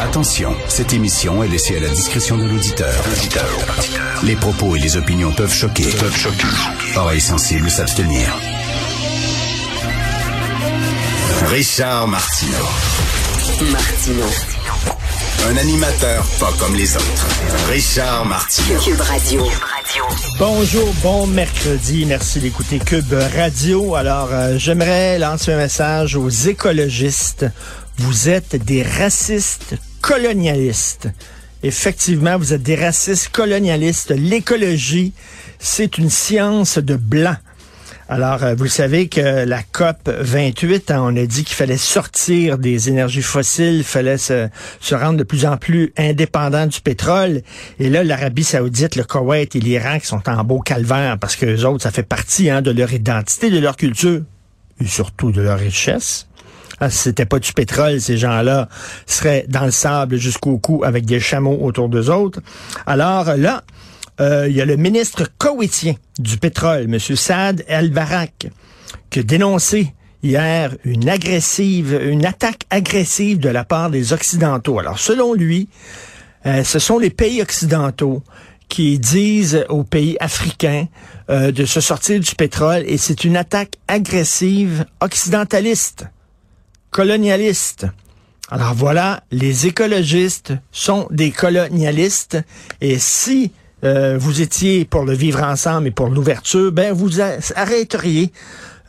Attention, cette émission est laissée à la discrétion de l'auditeur. Les propos et les opinions peuvent choquer. Peuvent choquer. Oreilles sensibles s'abstenir. Richard Martineau. Martino. Un animateur pas comme les autres. Richard Martineau. Cube Radio. Bonjour, bon mercredi. Merci d'écouter Cube Radio. Alors, euh, j'aimerais lancer un message aux écologistes. Vous êtes des racistes colonialistes. Effectivement, vous êtes des racistes colonialistes. L'écologie, c'est une science de blanc. Alors, euh, vous savez que la COP 28, hein, on a dit qu'il fallait sortir des énergies fossiles, il fallait se, se, rendre de plus en plus indépendant du pétrole. Et là, l'Arabie saoudite, le Koweït et l'Iran qui sont en beau calvaire parce que les autres, ça fait partie hein, de leur identité, de leur culture et surtout de leur richesse. Ah, c'était pas du pétrole, ces gens-là seraient dans le sable jusqu'au cou avec des chameaux autour d'eux autres. Alors là, euh, il y a le ministre koweïtien du pétrole, M. Saad El-Barak, qui a dénoncé hier une agressive, une attaque agressive de la part des Occidentaux. Alors, selon lui, euh, ce sont les pays occidentaux qui disent aux pays africains euh, de se sortir du pétrole et c'est une attaque agressive occidentaliste colonialistes. Alors voilà, les écologistes sont des colonialistes et si euh, vous étiez pour le vivre ensemble et pour l'ouverture, ben vous arrêteriez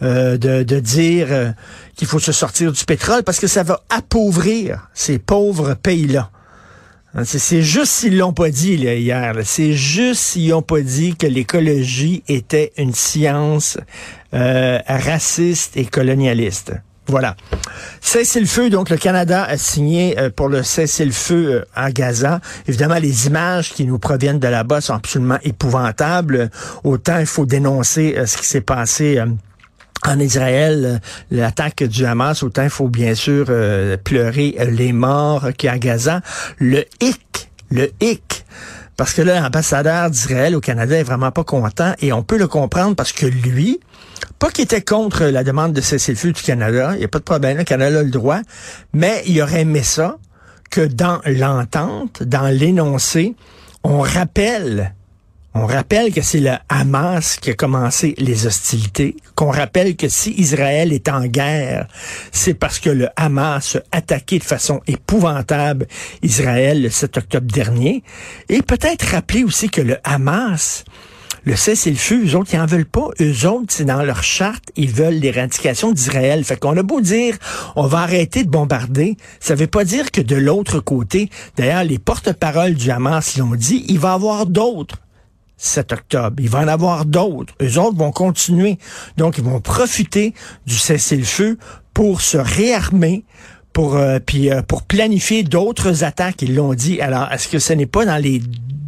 euh, de, de, dire euh, qu'il faut se sortir du pétrole parce que ça va appauvrir ces pauvres pays-là. Hein, c'est juste s'ils l'ont pas dit là, hier. C'est juste s'ils n'ont pas dit que l'écologie était une science raciste et colonialiste. Voilà. Cessez-le-feu, donc le Canada a signé euh, pour le cessez-le-feu euh, à Gaza. Évidemment, les images qui nous proviennent de là-bas sont absolument épouvantables. Autant il faut dénoncer euh, ce qui s'est passé en Israël, l'attaque du Hamas, autant il faut bien sûr pleurer les morts qui à Gaza. Le hic, le hic, parce que là, l'ambassadeur d'Israël au Canada est vraiment pas content et on peut le comprendre parce que lui, pas qu'il était contre la demande de cessez-le-feu du Canada, il n'y a pas de problème, le Canada a le droit, mais il aurait aimé ça que dans l'entente, dans l'énoncé, on rappelle on rappelle que c'est le Hamas qui a commencé les hostilités, qu'on rappelle que si Israël est en guerre, c'est parce que le Hamas a attaqué de façon épouvantable Israël le 7 octobre dernier, et peut-être rappeler aussi que le Hamas le cessez-le-feu, eux autres, ils en veulent pas. Eux autres, c'est dans leur charte, ils veulent l'éradication d'Israël. Fait qu'on a beau dire, on va arrêter de bombarder, ça veut pas dire que de l'autre côté, d'ailleurs, les porte-paroles du Hamas l'ont dit, il va y avoir d'autres 7 octobre. Il va en avoir d'autres. Eux autres vont continuer. Donc, ils vont profiter du cessez-le-feu pour se réarmer, pour euh, puis euh, pour planifier d'autres attaques. Ils l'ont dit. Alors, est-ce que ce n'est pas dans les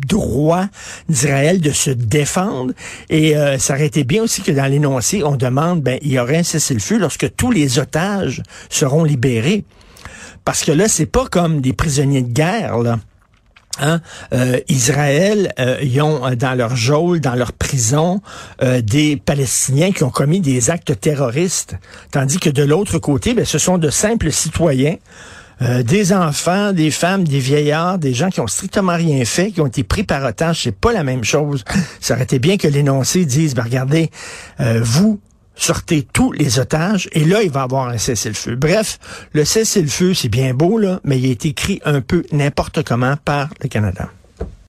droits d'Israël de se défendre. Et euh, ça aurait été bien aussi que dans l'énoncé, on demande, ben, il y aurait un cessez-le-feu lorsque tous les otages seront libérés. Parce que là, c'est pas comme des prisonniers de guerre, là. Hein? Euh, Israël, euh, ils ont euh, dans leur geôle, dans leur prison, des Palestiniens qui ont commis des actes terroristes, tandis que de l'autre côté, ben, ce sont de simples citoyens. Des enfants, des femmes, des vieillards, des gens qui ont strictement rien fait, qui ont été pris par otage, c'est pas la même chose. Ça aurait été bien que l'énoncé dise, ben regardez, vous, sortez tous les otages et là, il va avoir un cessez-le-feu. Bref, le cessez-le-feu, c'est bien beau, là, mais il est écrit un peu n'importe comment par le Canada.